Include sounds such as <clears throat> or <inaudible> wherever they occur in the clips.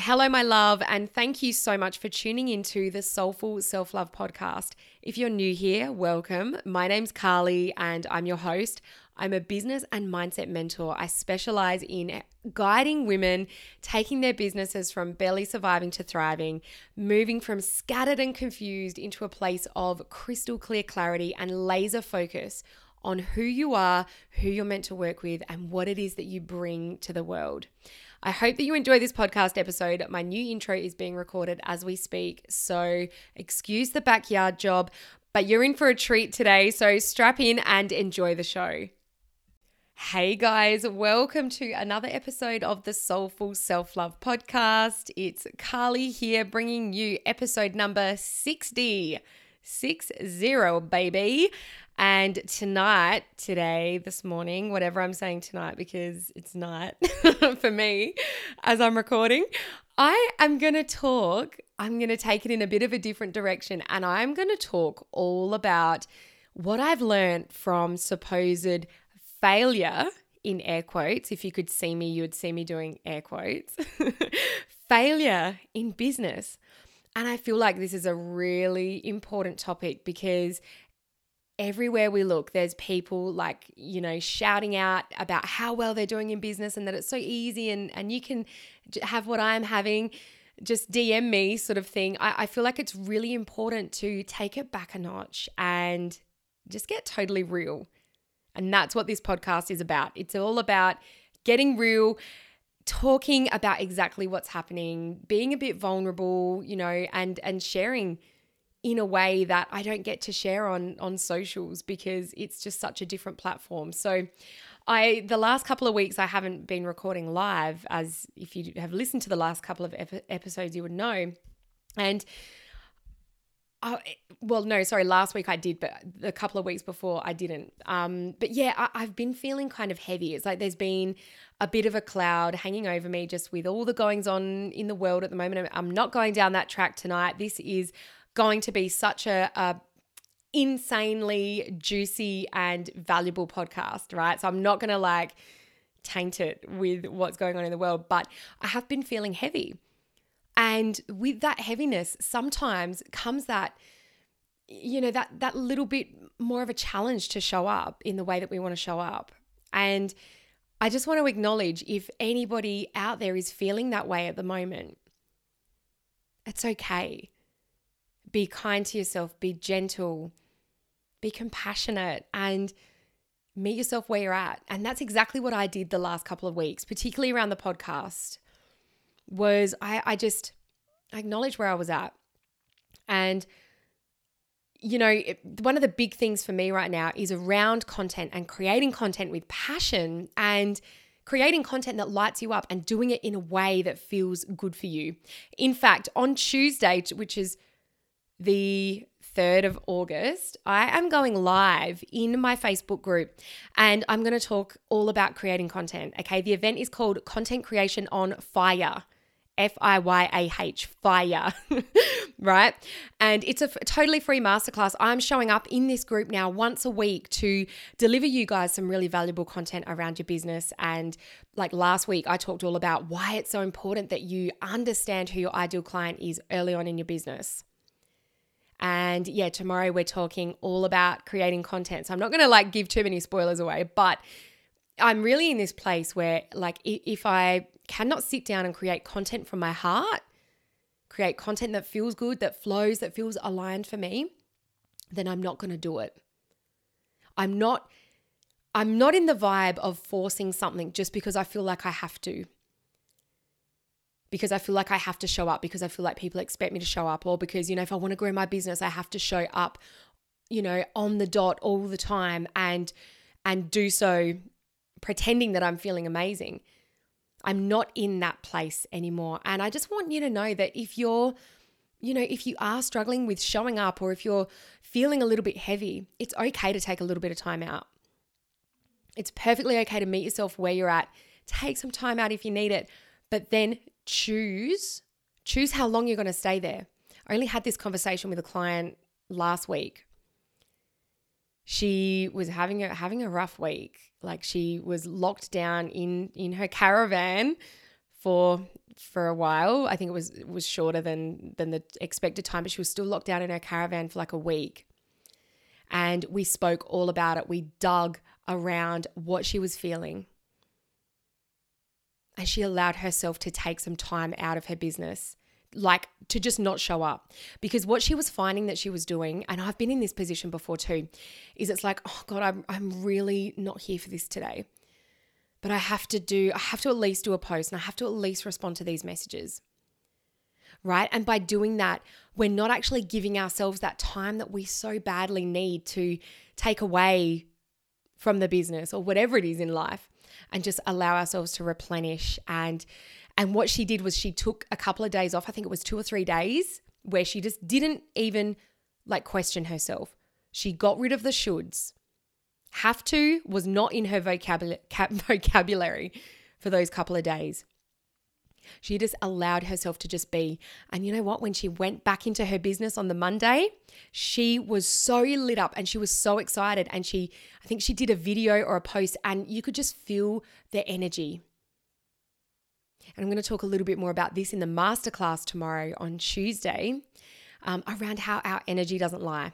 hello, my love, and thank you so much for tuning into the Soulful Self Love podcast. If you're new here, welcome. My name's Carly, and I'm your host. I'm a business and mindset mentor. I specialize in guiding women taking their businesses from barely surviving to thriving, moving from scattered and confused into a place of crystal clear clarity and laser focus on who you are, who you're meant to work with, and what it is that you bring to the world. I hope that you enjoy this podcast episode. My new intro is being recorded as we speak, so excuse the backyard job, but you're in for a treat today, so strap in and enjoy the show. Hey guys, welcome to another episode of the Soulful Self Love Podcast. It's Carly here bringing you episode number 60. 60, baby. And tonight, today, this morning, whatever I'm saying tonight, because it's night <laughs> for me as I'm recording, I am going to talk, I'm going to take it in a bit of a different direction. And I'm going to talk all about what I've learned from supposed failure in air quotes. If you could see me, you would see me doing air quotes. <laughs> failure in business. And I feel like this is a really important topic because everywhere we look, there's people like, you know, shouting out about how well they're doing in business and that it's so easy and, and you can have what I'm having. Just DM me, sort of thing. I, I feel like it's really important to take it back a notch and just get totally real. And that's what this podcast is about. It's all about getting real, talking about exactly what's happening, being a bit vulnerable, you know, and and sharing in a way that I don't get to share on on socials because it's just such a different platform. So I the last couple of weeks I haven't been recording live as if you have listened to the last couple of ep- episodes you would know. And Oh, well, no, sorry. Last week I did, but a couple of weeks before I didn't. Um, but yeah, I, have been feeling kind of heavy. It's like there's been a bit of a cloud hanging over me just with all the goings on in the world at the moment. I'm not going down that track tonight. This is going to be such a, a insanely juicy and valuable podcast, right? So I'm not going to like taint it with what's going on in the world, but I have been feeling heavy. And with that heaviness, sometimes comes that you know that that little bit more of a challenge to show up in the way that we want to show up. And I just want to acknowledge if anybody out there is feeling that way at the moment, it's okay be kind to yourself, be gentle, be compassionate, and meet yourself where you're at. And that's exactly what I did the last couple of weeks, particularly around the podcast. Was I, I just acknowledged where I was at. And, you know, one of the big things for me right now is around content and creating content with passion and creating content that lights you up and doing it in a way that feels good for you. In fact, on Tuesday, which is the 3rd of August, I am going live in my Facebook group and I'm going to talk all about creating content. Okay, the event is called Content Creation on Fire. F I Y A H, fire, <laughs> right? And it's a f- totally free masterclass. I'm showing up in this group now once a week to deliver you guys some really valuable content around your business. And like last week, I talked all about why it's so important that you understand who your ideal client is early on in your business. And yeah, tomorrow we're talking all about creating content. So I'm not going to like give too many spoilers away, but I'm really in this place where like if I cannot sit down and create content from my heart, create content that feels good, that flows, that feels aligned for me, then I'm not going to do it. I'm not I'm not in the vibe of forcing something just because I feel like I have to because I feel like I have to show up, because I feel like people expect me to show up, or because, you know, if I want to grow my business, I have to show up, you know, on the dot all the time and and do so pretending that I'm feeling amazing. I'm not in that place anymore. And I just want you to know that if you're, you know, if you are struggling with showing up or if you're feeling a little bit heavy, it's okay to take a little bit of time out. It's perfectly okay to meet yourself where you're at. Take some time out if you need it, but then choose choose how long you're going to stay there. I only had this conversation with a client last week. She was having a having a rough week. Like she was locked down in in her caravan for for a while. I think it was it was shorter than than the expected time, but she was still locked down in her caravan for like a week. And we spoke all about it. We dug around what she was feeling. And she allowed herself to take some time out of her business like to just not show up. Because what she was finding that she was doing and I've been in this position before too is it's like oh god I'm I'm really not here for this today. But I have to do I have to at least do a post and I have to at least respond to these messages. Right? And by doing that we're not actually giving ourselves that time that we so badly need to take away from the business or whatever it is in life and just allow ourselves to replenish and and what she did was she took a couple of days off. I think it was two or three days where she just didn't even like question herself. She got rid of the shoulds. Have to was not in her vocabulary, <laughs> vocabulary for those couple of days. She just allowed herself to just be. And you know what? When she went back into her business on the Monday, she was so lit up and she was so excited. And she, I think she did a video or a post, and you could just feel the energy. And I'm going to talk a little bit more about this in the masterclass tomorrow on Tuesday um, around how our energy doesn't lie.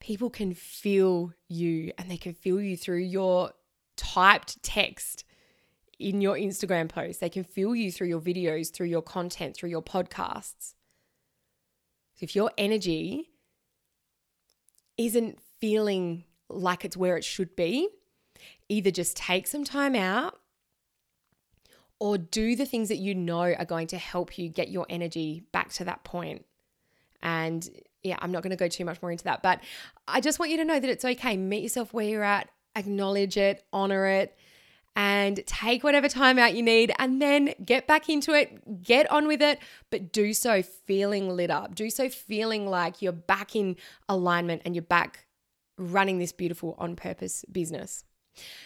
People can feel you and they can feel you through your typed text in your Instagram posts. They can feel you through your videos, through your content, through your podcasts. So if your energy isn't feeling like it's where it should be, either just take some time out or do the things that you know are going to help you get your energy back to that point. And yeah, I'm not going to go too much more into that, but I just want you to know that it's okay. Meet yourself where you're at, acknowledge it, honor it, and take whatever time out you need and then get back into it, get on with it, but do so feeling lit up. Do so feeling like you're back in alignment and you're back running this beautiful on purpose business.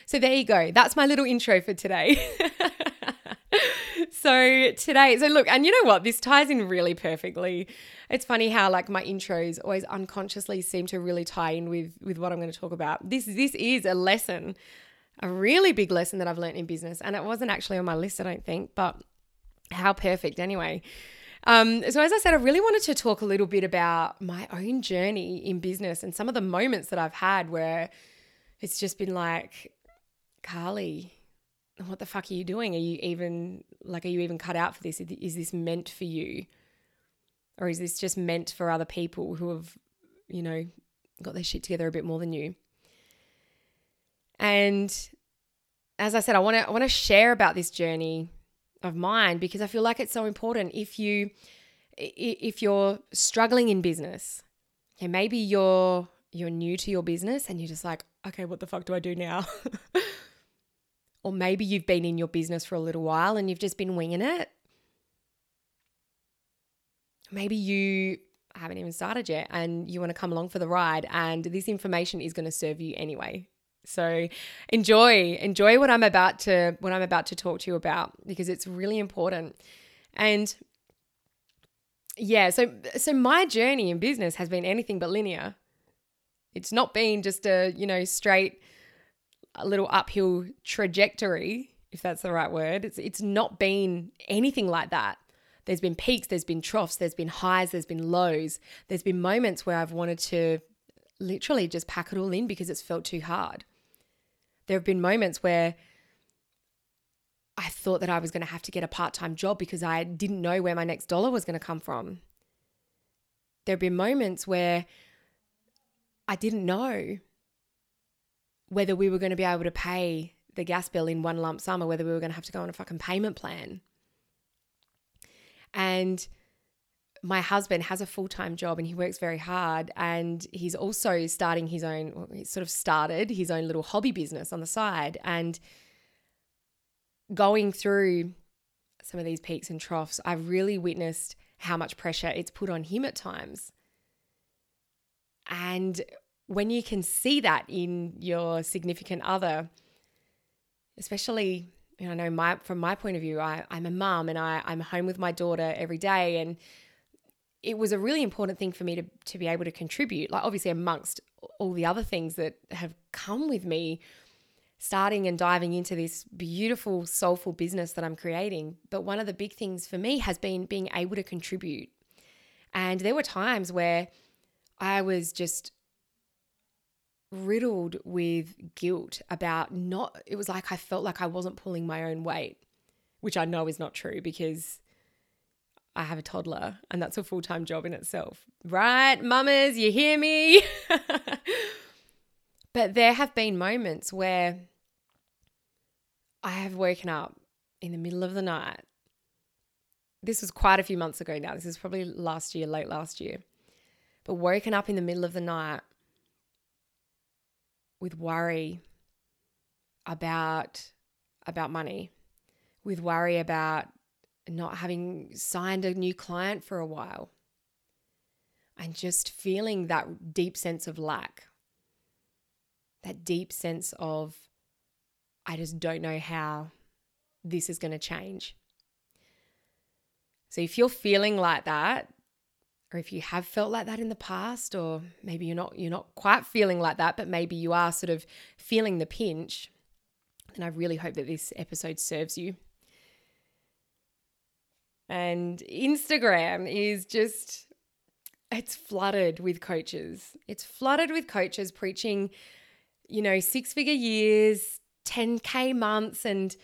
So there you go. That's my little intro for today. <laughs> so today, so look, and you know what? This ties in really perfectly. It's funny how like my intros always unconsciously seem to really tie in with with what I'm going to talk about. This this is a lesson, a really big lesson that I've learned in business, and it wasn't actually on my list, I don't think, but how perfect anyway. Um, so, as I said, I really wanted to talk a little bit about my own journey in business and some of the moments that I've had where it's just been like, Carly, what the fuck are you doing? Are you even like, are you even cut out for this? Is this meant for you? Or is this just meant for other people who have, you know, got their shit together a bit more than you? And as I said, I want to I want to share about this journey of mine because I feel like it's so important. If you if you're struggling in business, okay, maybe you're you're new to your business and you're just like, okay, what the fuck do I do now? <laughs> Or maybe you've been in your business for a little while and you've just been winging it. Maybe you haven't even started yet and you want to come along for the ride, and this information is going to serve you anyway. So enjoy, enjoy what I'm about to what I'm about to talk to you about because it's really important. And yeah, so so my journey in business has been anything but linear. It's not been just a, you know, straight a little uphill trajectory, if that's the right word. It's it's not been anything like that. There's been peaks, there's been troughs, there's been highs, there's been lows. There's been moments where I've wanted to literally just pack it all in because it's felt too hard. There have been moments where I thought that I was going to have to get a part time job because I didn't know where my next dollar was going to come from. There have been moments where I didn't know whether we were going to be able to pay the gas bill in one lump sum or whether we were going to have to go on a fucking payment plan. And my husband has a full time job and he works very hard. And he's also starting his own, well, he sort of started his own little hobby business on the side. And going through some of these peaks and troughs, I've really witnessed how much pressure it's put on him at times. And when you can see that in your significant other, especially, you know, I know my from my point of view, I, I'm a mum and I, I'm home with my daughter every day and it was a really important thing for me to to be able to contribute. Like obviously amongst all the other things that have come with me starting and diving into this beautiful, soulful business that I'm creating. But one of the big things for me has been being able to contribute. And there were times where I was just riddled with guilt about not, it was like I felt like I wasn't pulling my own weight, which I know is not true because I have a toddler and that's a full time job in itself. Right, mamas, you hear me? <laughs> but there have been moments where I have woken up in the middle of the night. This was quite a few months ago now. This is probably last year, late last year. But woken up in the middle of the night with worry about about money, with worry about not having signed a new client for a while, and just feeling that deep sense of lack, that deep sense of I just don't know how this is going to change. So if you're feeling like that, or if you have felt like that in the past or maybe you're not you're not quite feeling like that but maybe you are sort of feeling the pinch then I really hope that this episode serves you. And Instagram is just it's flooded with coaches. It's flooded with coaches preaching you know, six-figure years, 10k months and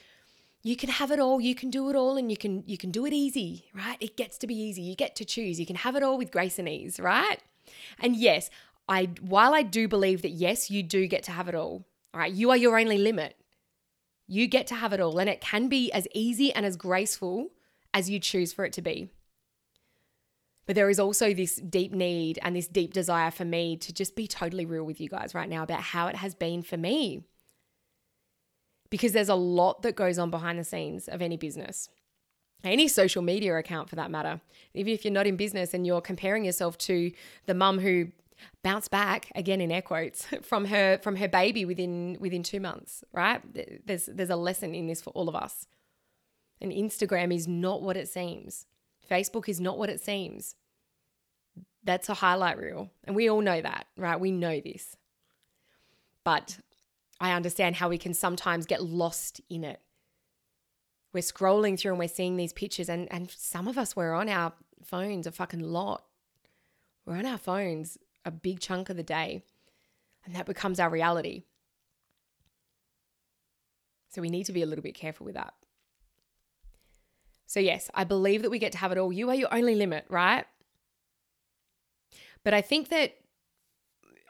you can have it all. You can do it all and you can you can do it easy right? It gets to be easy. You get to choose. You can have it all with grace and ease right? And yes i while i do believe that yes you do get to have it all all right? You are your only limit. You get to have it all and it can be as easy and as graceful as you choose for it to be but there is also this deep need and this deep desire for me to just be totally real with you guys right now about how it has been for me because there's a lot that goes on behind the scenes of any business. Any social media account for that matter. Even if you're not in business and you're comparing yourself to the mum who bounced back again in air quotes <laughs> from her from her baby within within 2 months, right? There's there's a lesson in this for all of us. And Instagram is not what it seems. Facebook is not what it seems. That's a highlight reel. And we all know that, right? We know this. But I understand how we can sometimes get lost in it. We're scrolling through and we're seeing these pictures, and, and some of us, we're on our phones a fucking lot. We're on our phones a big chunk of the day, and that becomes our reality. So we need to be a little bit careful with that. So, yes, I believe that we get to have it all. You are your only limit, right? But I think that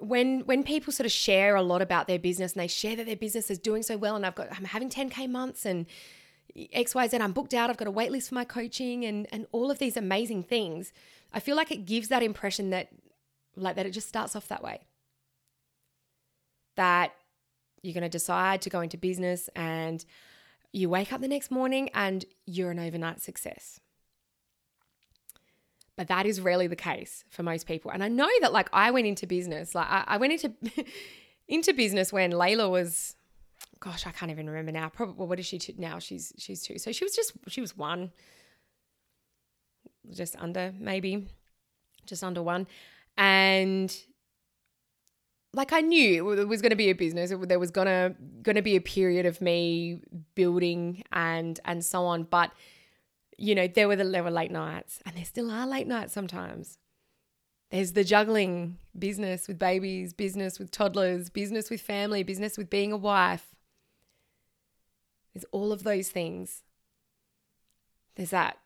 when when people sort of share a lot about their business and they share that their business is doing so well and I've got I'm having 10k months and XYZ I'm booked out I've got a wait list for my coaching and and all of these amazing things I feel like it gives that impression that like that it just starts off that way that you're going to decide to go into business and you wake up the next morning and you're an overnight success but that is rarely the case for most people. And I know that like I went into business, like I, I went into <laughs> into business when Layla was gosh, I can't even remember now. Probably what is she now? She's she's two. So she was just she was one. Just under maybe. Just under one. And like I knew it was going to be a business. There was gonna to be a period of me building and and so on. But you know, there were the there were late nights, and there still are late nights sometimes. There's the juggling business with babies, business with toddlers, business with family, business with being a wife. There's all of those things. There's that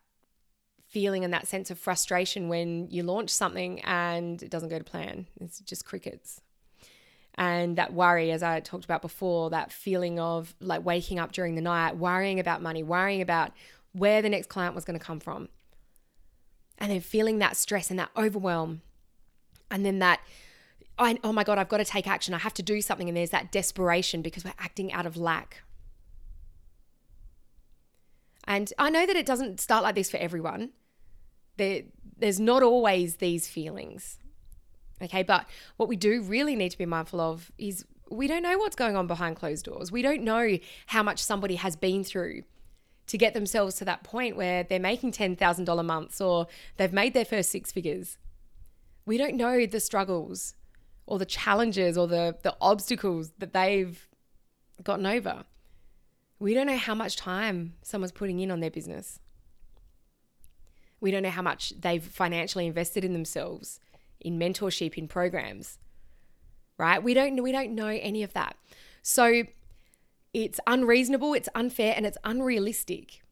feeling and that sense of frustration when you launch something and it doesn't go to plan. It's just crickets. And that worry, as I talked about before, that feeling of like waking up during the night, worrying about money, worrying about where the next client was going to come from. And then feeling that stress and that overwhelm. And then that, I, oh my God, I've got to take action. I have to do something. And there's that desperation because we're acting out of lack. And I know that it doesn't start like this for everyone. There, there's not always these feelings. Okay, but what we do really need to be mindful of is we don't know what's going on behind closed doors. We don't know how much somebody has been through to get themselves to that point where they're making $10,000 months or they've made their first six figures. We don't know the struggles or the challenges or the, the obstacles that they've gotten over. We don't know how much time someone's putting in on their business. We don't know how much they've financially invested in themselves, in mentorship, in programs. Right? We don't we don't know any of that. So it's unreasonable, it's unfair, and it's unrealistic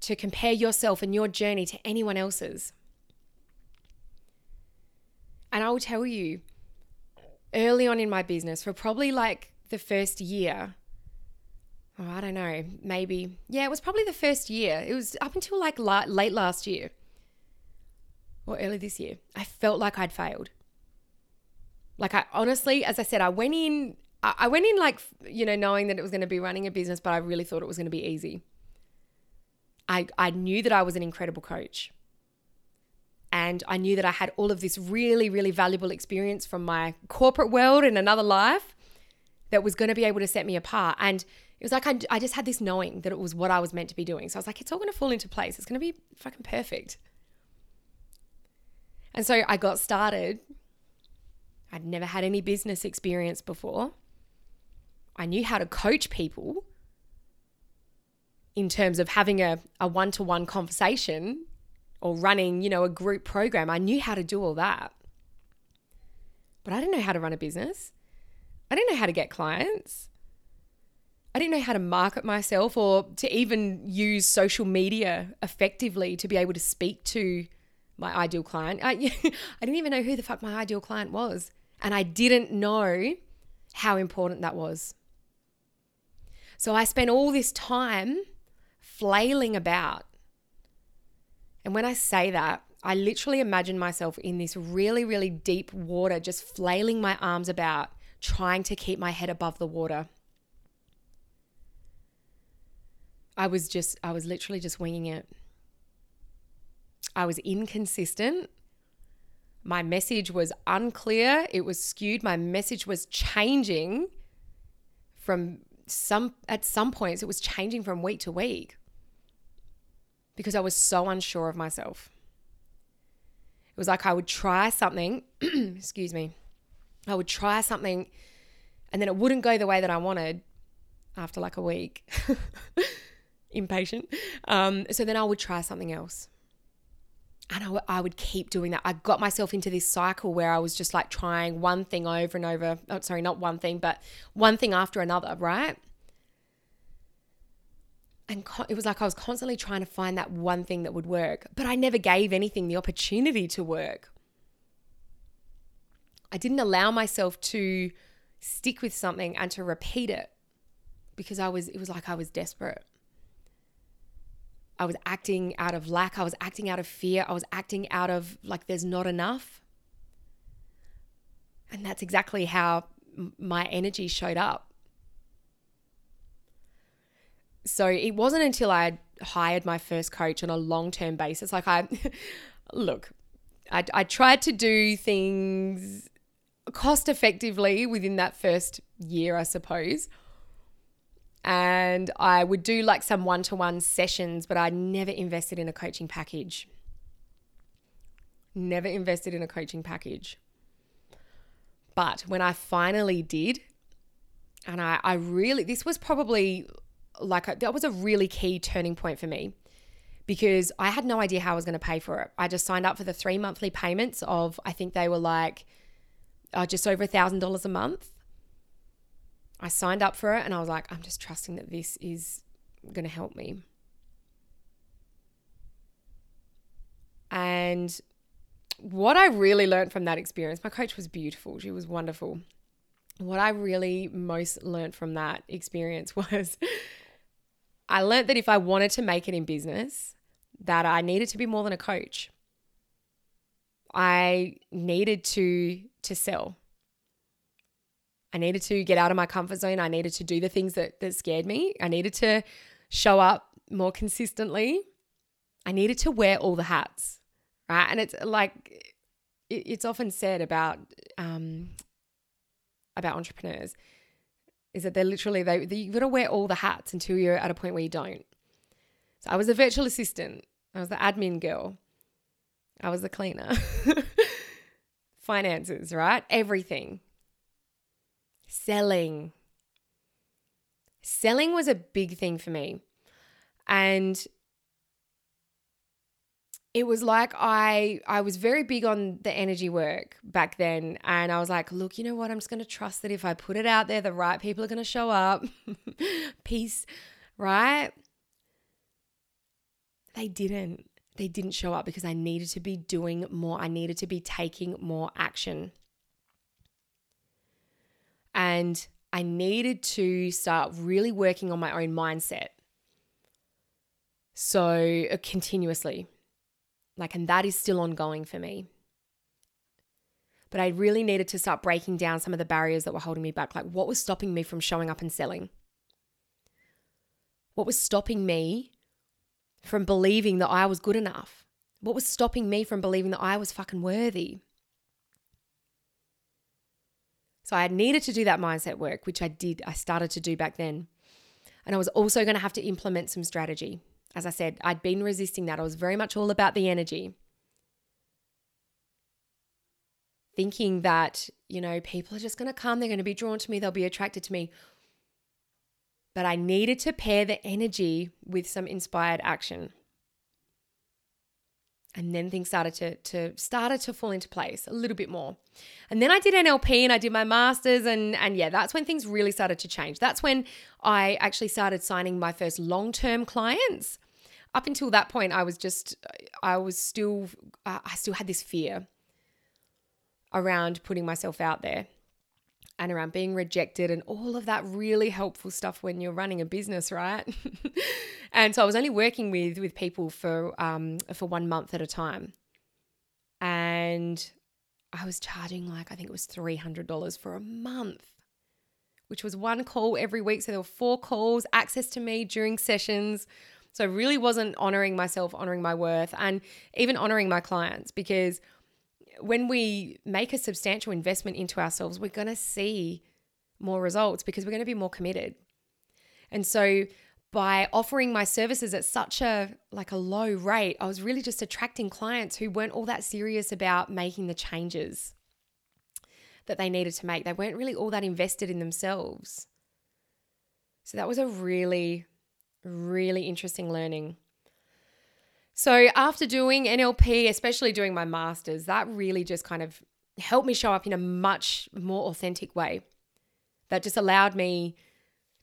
to compare yourself and your journey to anyone else's. And I will tell you, early on in my business, for probably like the first year, oh, I don't know, maybe, yeah, it was probably the first year. It was up until like la- late last year or early this year. I felt like I'd failed. Like I honestly, as I said, I went in I went in like, you know, knowing that it was going to be running a business, but I really thought it was going to be easy. I, I knew that I was an incredible coach. And I knew that I had all of this really, really valuable experience from my corporate world in another life that was going to be able to set me apart. And it was like I, I just had this knowing that it was what I was meant to be doing. So I was like, it's all going to fall into place. It's going to be fucking perfect. And so I got started. I'd never had any business experience before. I knew how to coach people in terms of having a, a one-to-one conversation or running, you know, a group program. I knew how to do all that. But I didn't know how to run a business. I didn't know how to get clients. I didn't know how to market myself or to even use social media effectively to be able to speak to my ideal client. I, <laughs> I didn't even know who the fuck my ideal client was. And I didn't know how important that was. So I spent all this time flailing about. And when I say that, I literally imagine myself in this really, really deep water, just flailing my arms about, trying to keep my head above the water. I was just, I was literally just winging it. I was inconsistent. My message was unclear. It was skewed. My message was changing from some at some points it was changing from week to week because I was so unsure of myself. It was like I would try something, <clears throat> excuse me. I would try something and then it wouldn't go the way that I wanted after like a week. <laughs> Impatient. Um, so then I would try something else. And I, w- I would keep doing that. I got myself into this cycle where I was just like trying one thing over and over. Oh, sorry, not one thing, but one thing after another, right? And co- it was like I was constantly trying to find that one thing that would work, but I never gave anything the opportunity to work. I didn't allow myself to stick with something and to repeat it because I was, it was like I was desperate. I was acting out of lack. I was acting out of fear. I was acting out of like there's not enough. And that's exactly how my energy showed up. So it wasn't until I hired my first coach on a long term basis. Like, I <laughs> look, I, I tried to do things cost effectively within that first year, I suppose and I would do like some one to one sessions, but I never invested in a coaching package. Never invested in a coaching package. But when I finally did, and I, I really, this was probably like, a, that was a really key turning point for me because I had no idea how I was going to pay for it. I just signed up for the three monthly payments of, I think they were like uh, just over a $1,000 a month. I signed up for it and I was like, I'm just trusting that this is going to help me. And what I really learned from that experience, my coach was beautiful. She was wonderful. What I really most learned from that experience <laughs> was I learned that if I wanted to make it in business, that I needed to be more than a coach. I needed to to sell. I needed to get out of my comfort zone. I needed to do the things that, that scared me. I needed to show up more consistently. I needed to wear all the hats, right? And it's like, it's often said about, um, about entrepreneurs is that they're literally, they, they, you've got to wear all the hats until you're at a point where you don't. So I was a virtual assistant. I was the admin girl. I was the cleaner. <laughs> Finances, right? Everything selling, selling was a big thing for me. And it was like I I was very big on the energy work back then and I was like, look, you know what? I'm just going to trust that if I put it out there, the right people are going to show up. <laughs> Peace, right? They didn't. They didn't show up because I needed to be doing more. I needed to be taking more action. And I needed to start really working on my own mindset. So, uh, continuously. Like, and that is still ongoing for me. But I really needed to start breaking down some of the barriers that were holding me back. Like, what was stopping me from showing up and selling? What was stopping me from believing that I was good enough? What was stopping me from believing that I was fucking worthy? So I needed to do that mindset work, which I did. I started to do back then. And I was also going to have to implement some strategy. As I said, I'd been resisting that. I was very much all about the energy. Thinking that, you know, people are just going to come, they're going to be drawn to me, they'll be attracted to me. But I needed to pair the energy with some inspired action and then things started to to started to fall into place a little bit more. And then i did nlp and i did my masters and and yeah that's when things really started to change. That's when i actually started signing my first long-term clients. Up until that point i was just i was still uh, i still had this fear around putting myself out there and around being rejected and all of that really helpful stuff when you're running a business, right? <laughs> and so I was only working with with people for um, for one month at a time, and I was charging like I think it was three hundred dollars for a month, which was one call every week. So there were four calls, access to me during sessions. So I really wasn't honoring myself, honoring my worth, and even honoring my clients because when we make a substantial investment into ourselves, we're going to see more results because we're going to be more committed. And so by offering my services at such a like a low rate, I was really just attracting clients who weren't all that serious about making the changes that they needed to make. They weren't really all that invested in themselves. So that was a really really interesting learning. So after doing NLP, especially doing my masters, that really just kind of helped me show up in a much more authentic way. That just allowed me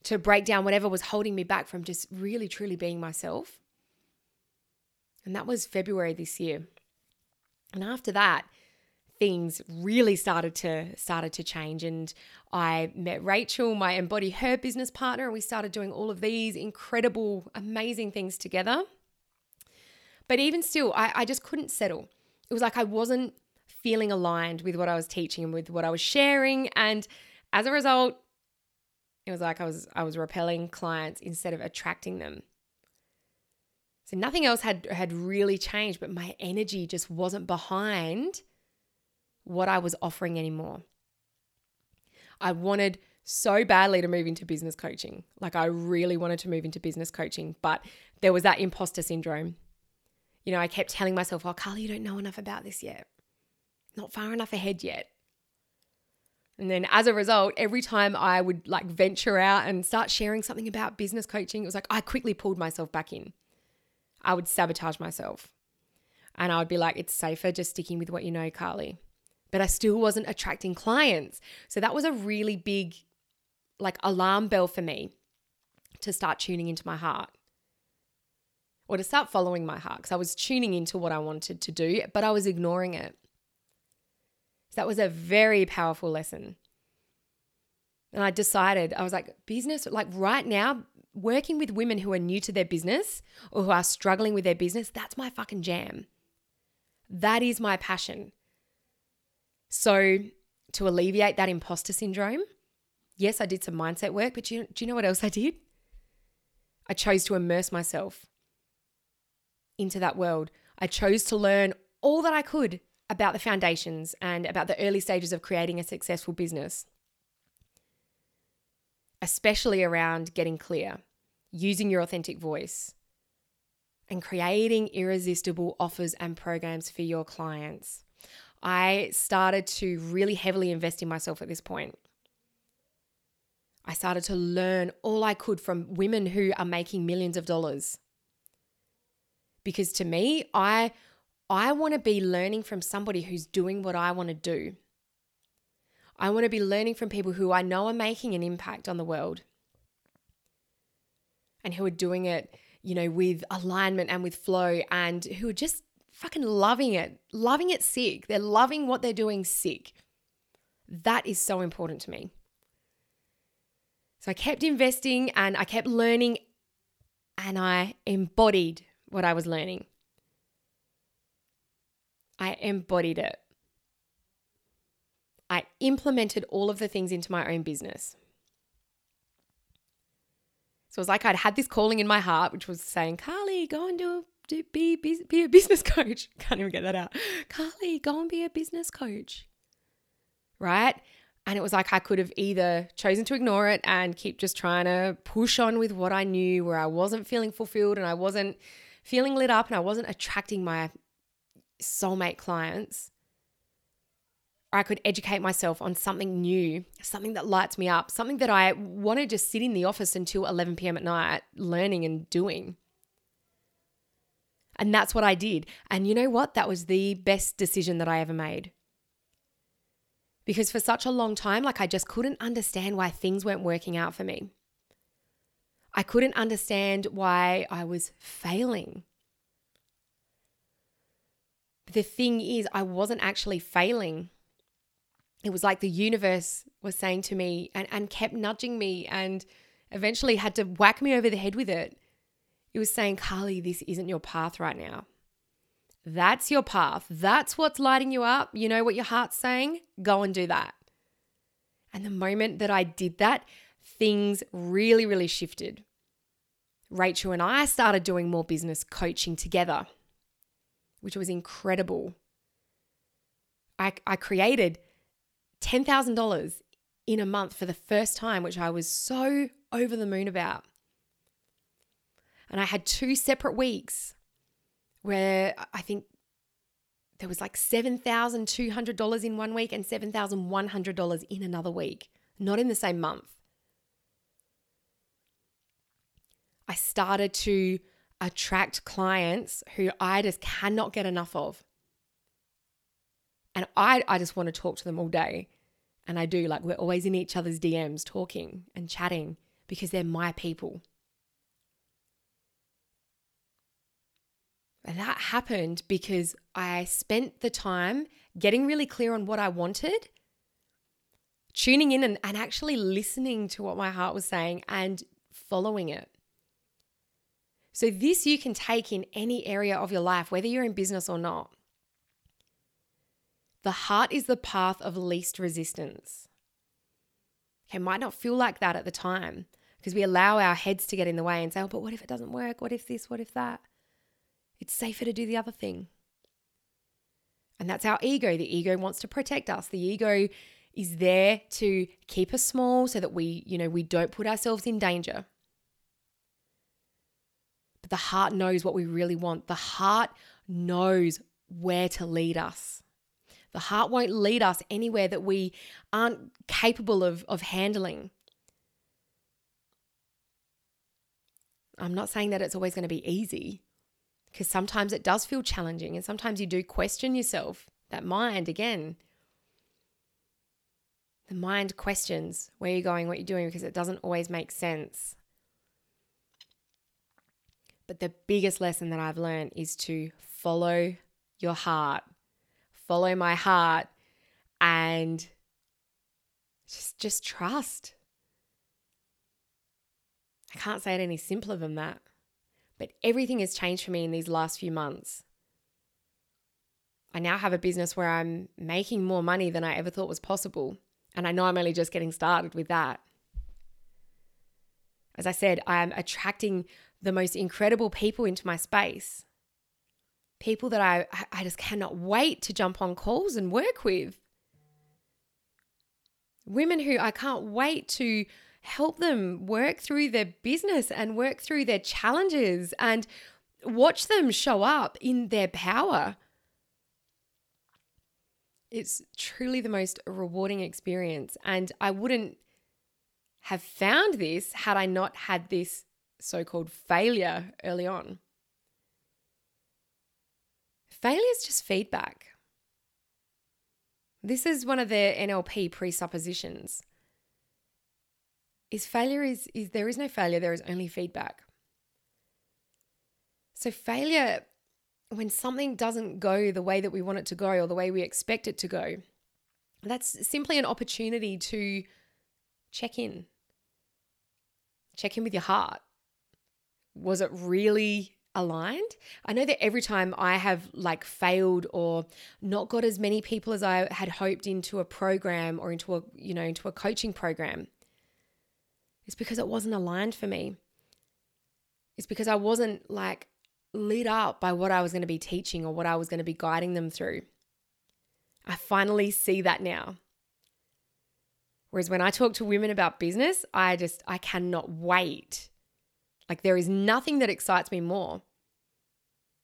to break down whatever was holding me back from just really truly being myself. And that was February this year. And after that, things really started to started to change and I met Rachel, my embody her business partner, and we started doing all of these incredible, amazing things together. But even still, I, I just couldn't settle. It was like I wasn't feeling aligned with what I was teaching and with what I was sharing. And as a result, it was like I was I was repelling clients instead of attracting them. So nothing else had had really changed, but my energy just wasn't behind what I was offering anymore. I wanted so badly to move into business coaching. Like I really wanted to move into business coaching, but there was that imposter syndrome you know, I kept telling myself, oh, Carly, you don't know enough about this yet. Not far enough ahead yet. And then as a result, every time I would like venture out and start sharing something about business coaching, it was like I quickly pulled myself back in. I would sabotage myself. And I would be like, it's safer just sticking with what you know, Carly. But I still wasn't attracting clients. So that was a really big like alarm bell for me to start tuning into my heart or to start following my heart because I was tuning into what I wanted to do, but I was ignoring it. So that was a very powerful lesson. And I decided, I was like, business, like right now, working with women who are new to their business or who are struggling with their business, that's my fucking jam. That is my passion. So, to alleviate that imposter syndrome, yes, I did some mindset work, but do you, do you know what else I did? I chose to immerse myself into that world. I chose to learn all that I could about the foundations and about the early stages of creating a successful business, especially around getting clear, using your authentic voice, and creating irresistible offers and programs for your clients. I started to really heavily invest in myself at this point. I started to learn all I could from women who are making millions of dollars. Because to me, I I want to be learning from somebody who's doing what I want to do. I want to be learning from people who I know are making an impact on the world and who are doing it, you know, with alignment and with flow and who are just fucking loving it, loving it sick. They're loving what they're doing sick. That is so important to me. So I kept investing and I kept learning and I embodied what I was learning. I embodied it. I implemented all of the things into my own business. So it was like I'd had this calling in my heart, which was saying, Carly, go and do, do be, be, be a business <laughs> coach. Can't even get that out. Carly, go and be a business coach. Right? And it was like I could have either chosen to ignore it and keep just trying to push on with what I knew, where I wasn't feeling fulfilled and I wasn't feeling lit up and I wasn't attracting my soulmate clients, I could educate myself on something new, something that lights me up, something that I want to just sit in the office until 11 p.m. at night learning and doing. And that's what I did. And you know what? That was the best decision that I ever made. Because for such a long time, like I just couldn't understand why things weren't working out for me. I couldn't understand why I was failing the thing is, I wasn't actually failing. It was like the universe was saying to me and, and kept nudging me and eventually had to whack me over the head with it. It was saying, Carly, this isn't your path right now. That's your path. That's what's lighting you up. You know what your heart's saying? Go and do that. And the moment that I did that, things really, really shifted. Rachel and I started doing more business coaching together which was incredible. I, I created $10,000 in a month for the first time, which I was so over the moon about. And I had two separate weeks where I think there was like $7,200 in one week and $7,100 in another week, not in the same month. I started to attract clients who I just cannot get enough of. And I, I just want to talk to them all day. And I do, like, we're always in each other's DMs talking and chatting because they're my people. And that happened because I spent the time getting really clear on what I wanted, tuning in and, and actually listening to what my heart was saying and following it. So, this you can take in any area of your life, whether you're in business or not. The heart is the path of least resistance. Okay, might not feel like that at the time because we allow our heads to get in the way and say, oh, but what if it doesn't work? What if this? What if that? It's safer to do the other thing. And that's our ego. The ego wants to protect us. The ego is there to keep us small so that we, you know, we don't put ourselves in danger. But the heart knows what we really want. The heart knows where to lead us. The heart won't lead us anywhere that we aren't capable of, of handling. I'm not saying that it's always going to be easy because sometimes it does feel challenging and sometimes you do question yourself. That mind, again, the mind questions where you're going, what you're doing because it doesn't always make sense. But the biggest lesson that I've learned is to follow your heart, follow my heart, and just, just trust. I can't say it any simpler than that. But everything has changed for me in these last few months. I now have a business where I'm making more money than I ever thought was possible. And I know I'm only just getting started with that. As I said, I am attracting the most incredible people into my space. People that I, I just cannot wait to jump on calls and work with. Women who I can't wait to help them work through their business and work through their challenges and watch them show up in their power. It's truly the most rewarding experience. And I wouldn't have found this had I not had this so called failure early on. Failure is just feedback. This is one of the NLP presuppositions. Is failure is, is there is no failure, there is only feedback. So failure when something doesn't go the way that we want it to go or the way we expect it to go, that's simply an opportunity to check in. Check in with your heart. Was it really aligned? I know that every time I have like failed or not got as many people as I had hoped into a program or into a, you know, into a coaching program, it's because it wasn't aligned for me. It's because I wasn't like lit up by what I was going to be teaching or what I was going to be guiding them through. I finally see that now. Whereas when I talk to women about business, I just, I cannot wait. Like there is nothing that excites me more.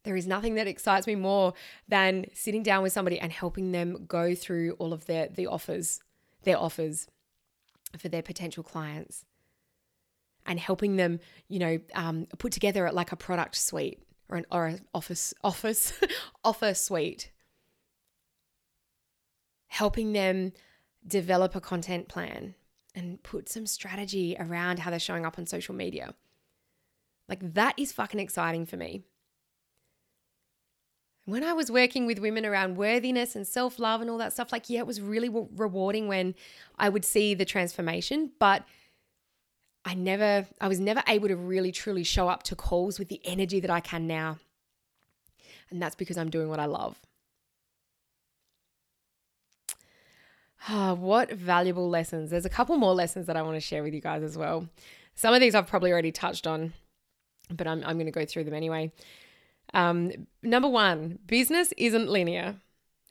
There is nothing that excites me more than sitting down with somebody and helping them go through all of their the offers, their offers for their potential clients, and helping them, you know, um, put together like a product suite or an or office office <laughs> offer suite helping them develop a content plan and put some strategy around how they're showing up on social media like that is fucking exciting for me when I was working with women around worthiness and self love and all that stuff, like, yeah, it was really rewarding when I would see the transformation, but I never, I was never able to really truly show up to calls with the energy that I can now. And that's because I'm doing what I love. Oh, what valuable lessons. There's a couple more lessons that I want to share with you guys as well. Some of these I've probably already touched on, but I'm, I'm going to go through them anyway. Um, number one, business isn't linear.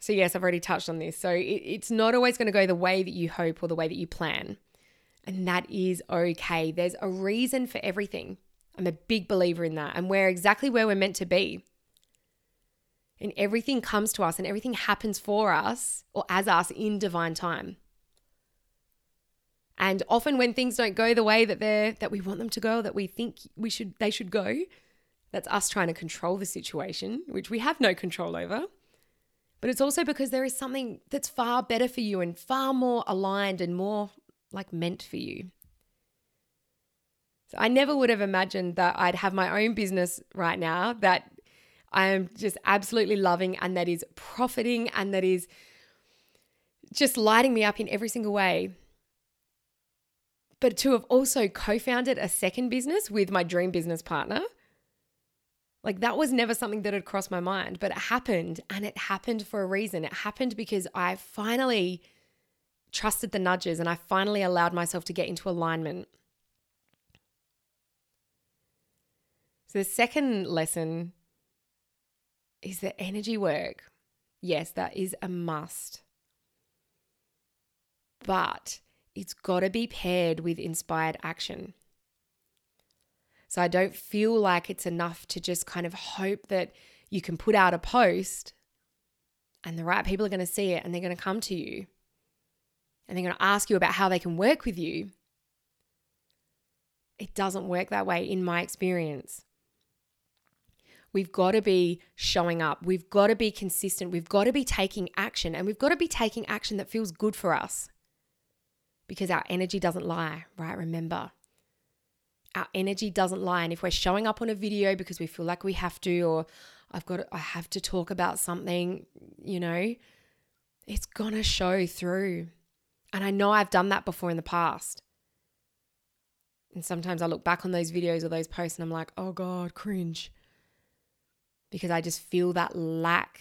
So, yes, I've already touched on this. So, it, it's not always going to go the way that you hope or the way that you plan. And that is okay. There's a reason for everything. I'm a big believer in that. And we're exactly where we're meant to be. And everything comes to us and everything happens for us or as us in divine time. And often when things don't go the way that they're that we want them to go, that we think we should they should go, that's us trying to control the situation, which we have no control over. But it's also because there is something that's far better for you and far more aligned and more like meant for you. So I never would have imagined that I'd have my own business right now that I am just absolutely loving and that is profiting and that is just lighting me up in every single way. But to have also co founded a second business with my dream business partner, like that was never something that had crossed my mind, but it happened and it happened for a reason. It happened because I finally trusted the nudges, and I finally allowed myself to get into alignment. So, the second lesson is that energy work. Yes, that is a must. But it's got to be paired with inspired action. So I don't feel like it's enough to just kind of hope that you can put out a post and the right people are going to see it and they're going to come to you and they're going to ask you about how they can work with you. It doesn't work that way in my experience. We've got to be showing up. We've got to be consistent. We've got to be taking action and we've got to be taking action that feels good for us because our energy doesn't lie, right? Remember, our energy doesn't lie. And if we're showing up on a video because we feel like we have to, or I've got, I have to talk about something, you know, it's gonna show through. And I know I've done that before in the past. And sometimes I look back on those videos or those posts and I'm like, oh God, cringe. Because I just feel that lack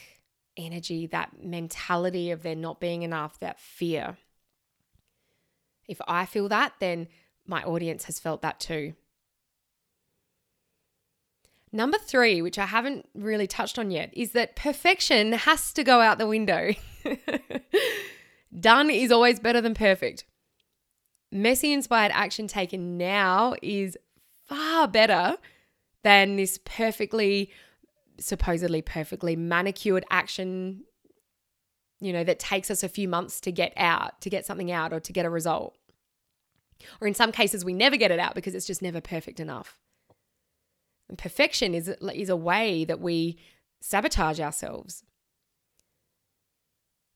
energy, that mentality of there not being enough, that fear. If I feel that, then my audience has felt that too. Number three, which I haven't really touched on yet, is that perfection has to go out the window. <laughs> Done is always better than perfect. Messy inspired action taken now is far better than this perfectly, supposedly perfectly manicured action, you know, that takes us a few months to get out, to get something out or to get a result. Or in some cases, we never get it out because it's just never perfect enough. And perfection is, is a way that we sabotage ourselves.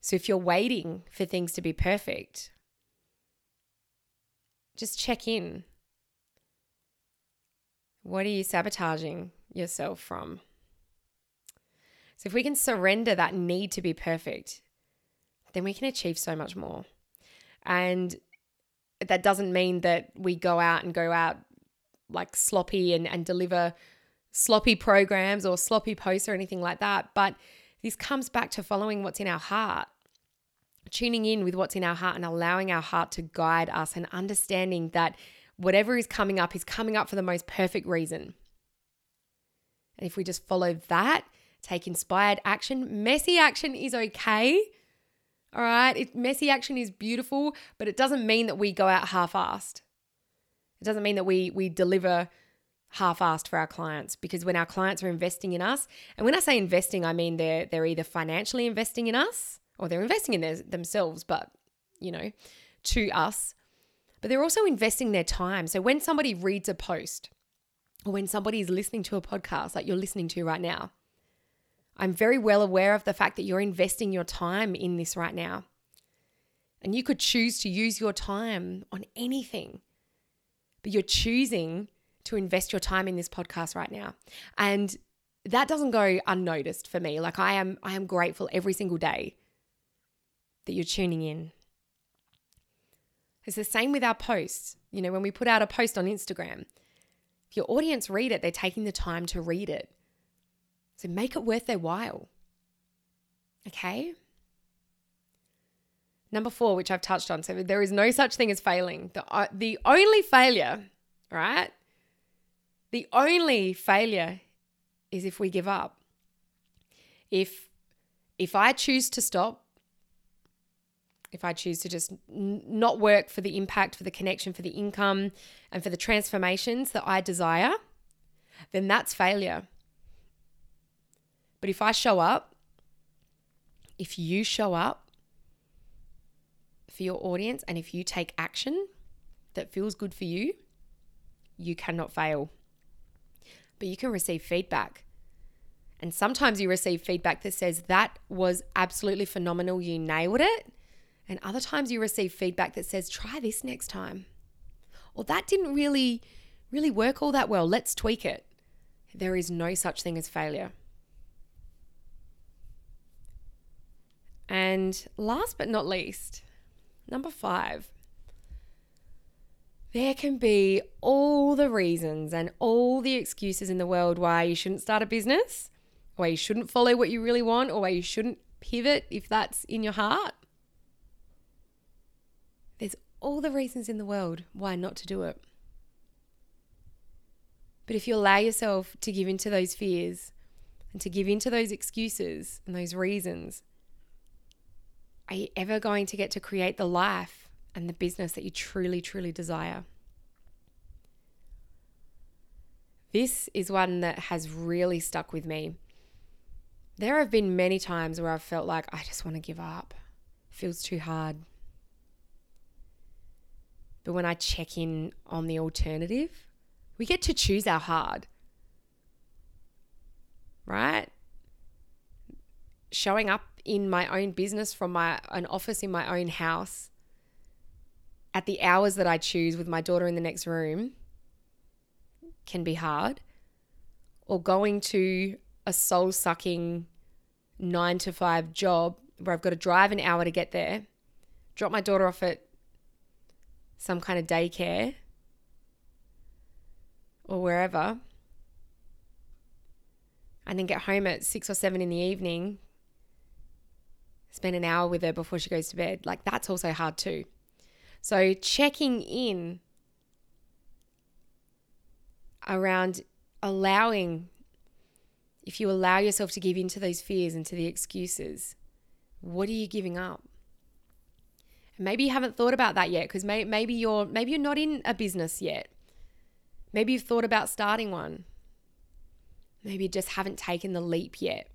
So if you're waiting for things to be perfect, just check in. What are you sabotaging yourself from? So if we can surrender that need to be perfect, then we can achieve so much more. And that doesn't mean that we go out and go out like sloppy and, and deliver sloppy programs or sloppy posts or anything like that. But this comes back to following what's in our heart, tuning in with what's in our heart and allowing our heart to guide us and understanding that whatever is coming up is coming up for the most perfect reason. And if we just follow that, take inspired action, messy action is okay. All right. It, messy action is beautiful, but it doesn't mean that we go out half assed. It doesn't mean that we, we deliver half assed for our clients because when our clients are investing in us, and when I say investing, I mean they're, they're either financially investing in us or they're investing in their, themselves, but you know, to us, but they're also investing their time. So when somebody reads a post or when somebody is listening to a podcast like you're listening to right now, I'm very well aware of the fact that you're investing your time in this right now. And you could choose to use your time on anything, but you're choosing to invest your time in this podcast right now. And that doesn't go unnoticed for me. Like I am I am grateful every single day that you're tuning in. It's the same with our posts. You know, when we put out a post on Instagram, if your audience read it, they're taking the time to read it. So make it worth their while. Okay? Number four, which I've touched on. So there is no such thing as failing. The, uh, the only failure, right? The only failure is if we give up. If if I choose to stop, if I choose to just n- not work for the impact, for the connection, for the income, and for the transformations that I desire, then that's failure. But if I show up, if you show up for your audience and if you take action that feels good for you, you cannot fail. But you can receive feedback. And sometimes you receive feedback that says, that was absolutely phenomenal, you nailed it. And other times you receive feedback that says, try this next time. Or that didn't really, really work all that well. Let's tweak it. There is no such thing as failure. And last but not least, number five, there can be all the reasons and all the excuses in the world why you shouldn't start a business, why you shouldn't follow what you really want, or why you shouldn't pivot if that's in your heart. There's all the reasons in the world why not to do it. But if you allow yourself to give into those fears and to give into those excuses and those reasons, are you ever going to get to create the life and the business that you truly, truly desire? This is one that has really stuck with me. There have been many times where I've felt like I just want to give up. It feels too hard. But when I check in on the alternative, we get to choose our hard. Right? Showing up in my own business from my an office in my own house at the hours that I choose with my daughter in the next room can be hard. Or going to a soul sucking 9 to 5 job where I've got to drive an hour to get there drop my daughter off at some kind of daycare or wherever and then get home at 6 or 7 in the evening spend an hour with her before she goes to bed. Like that's also hard too. So checking in around allowing if you allow yourself to give into those fears and to the excuses, what are you giving up? maybe you haven't thought about that yet because may, maybe you're maybe you're not in a business yet. Maybe you've thought about starting one. Maybe you just haven't taken the leap yet.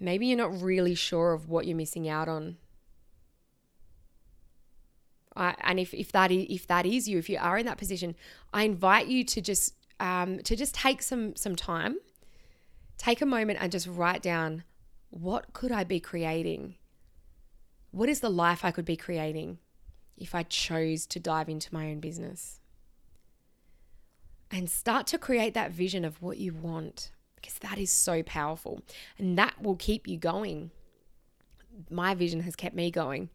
Maybe you're not really sure of what you're missing out on. I, and if, if that is, if that is you, if you are in that position, I invite you to just um, to just take some some time, take a moment and just write down what could I be creating? What is the life I could be creating if I chose to dive into my own business? And start to create that vision of what you want because that is so powerful and that will keep you going. My vision has kept me going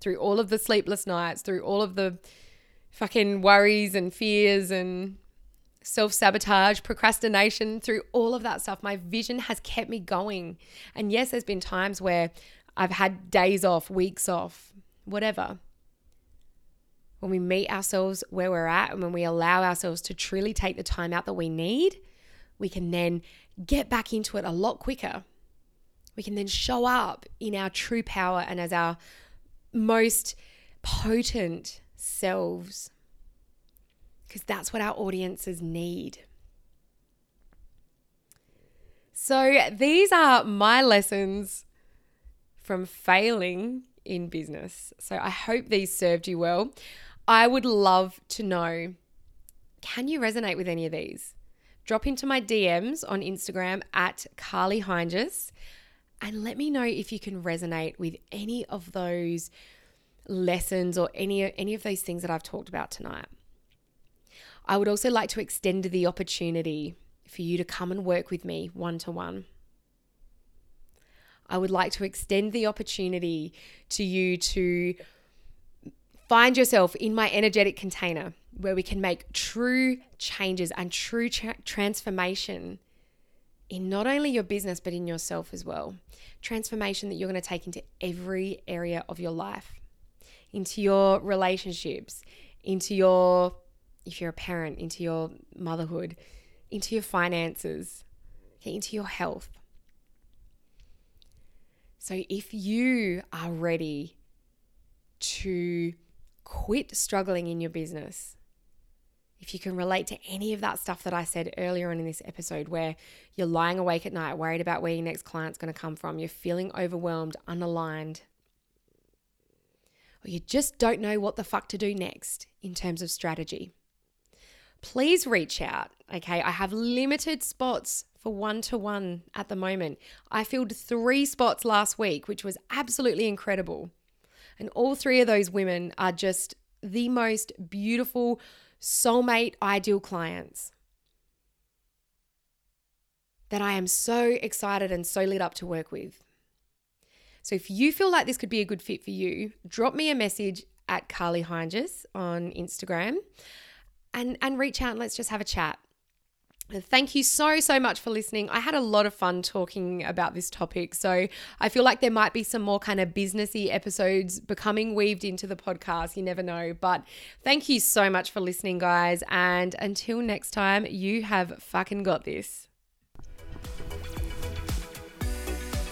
through all of the sleepless nights, through all of the fucking worries and fears and self sabotage, procrastination, through all of that stuff. My vision has kept me going. And yes, there's been times where I've had days off, weeks off, whatever. When we meet ourselves where we're at and when we allow ourselves to truly take the time out that we need, we can then get back into it a lot quicker. We can then show up in our true power and as our most potent selves because that's what our audiences need. So, these are my lessons from failing in business. So, I hope these served you well. I would love to know can you resonate with any of these? Drop into my DMs on Instagram at Carly Hinges and let me know if you can resonate with any of those lessons or any any of those things that I've talked about tonight. I would also like to extend the opportunity for you to come and work with me one to one. I would like to extend the opportunity to you to find yourself in my energetic container where we can make true changes and true tra- transformation in not only your business, but in yourself as well. Transformation that you're going to take into every area of your life, into your relationships, into your, if you're a parent, into your motherhood, into your finances, into your health. So if you are ready to quit struggling in your business, if you can relate to any of that stuff that I said earlier on in this episode, where you're lying awake at night, worried about where your next client's going to come from, you're feeling overwhelmed, unaligned, or you just don't know what the fuck to do next in terms of strategy, please reach out. Okay, I have limited spots for one to one at the moment. I filled three spots last week, which was absolutely incredible. And all three of those women are just the most beautiful, soulmate ideal clients that I am so excited and so lit up to work with. So if you feel like this could be a good fit for you, drop me a message at Carly Hinges on Instagram and, and reach out and let's just have a chat. Thank you so, so much for listening. I had a lot of fun talking about this topic. So I feel like there might be some more kind of businessy episodes becoming weaved into the podcast. You never know. But thank you so much for listening, guys. And until next time, you have fucking got this.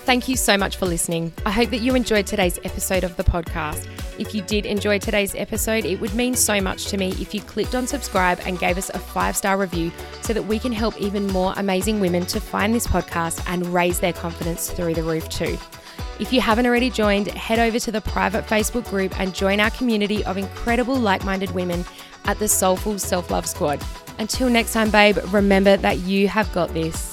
Thank you so much for listening. I hope that you enjoyed today's episode of the podcast. If you did enjoy today's episode, it would mean so much to me if you clicked on subscribe and gave us a five star review so that we can help even more amazing women to find this podcast and raise their confidence through the roof too. If you haven't already joined, head over to the private Facebook group and join our community of incredible like minded women at the Soulful Self Love Squad. Until next time, babe, remember that you have got this.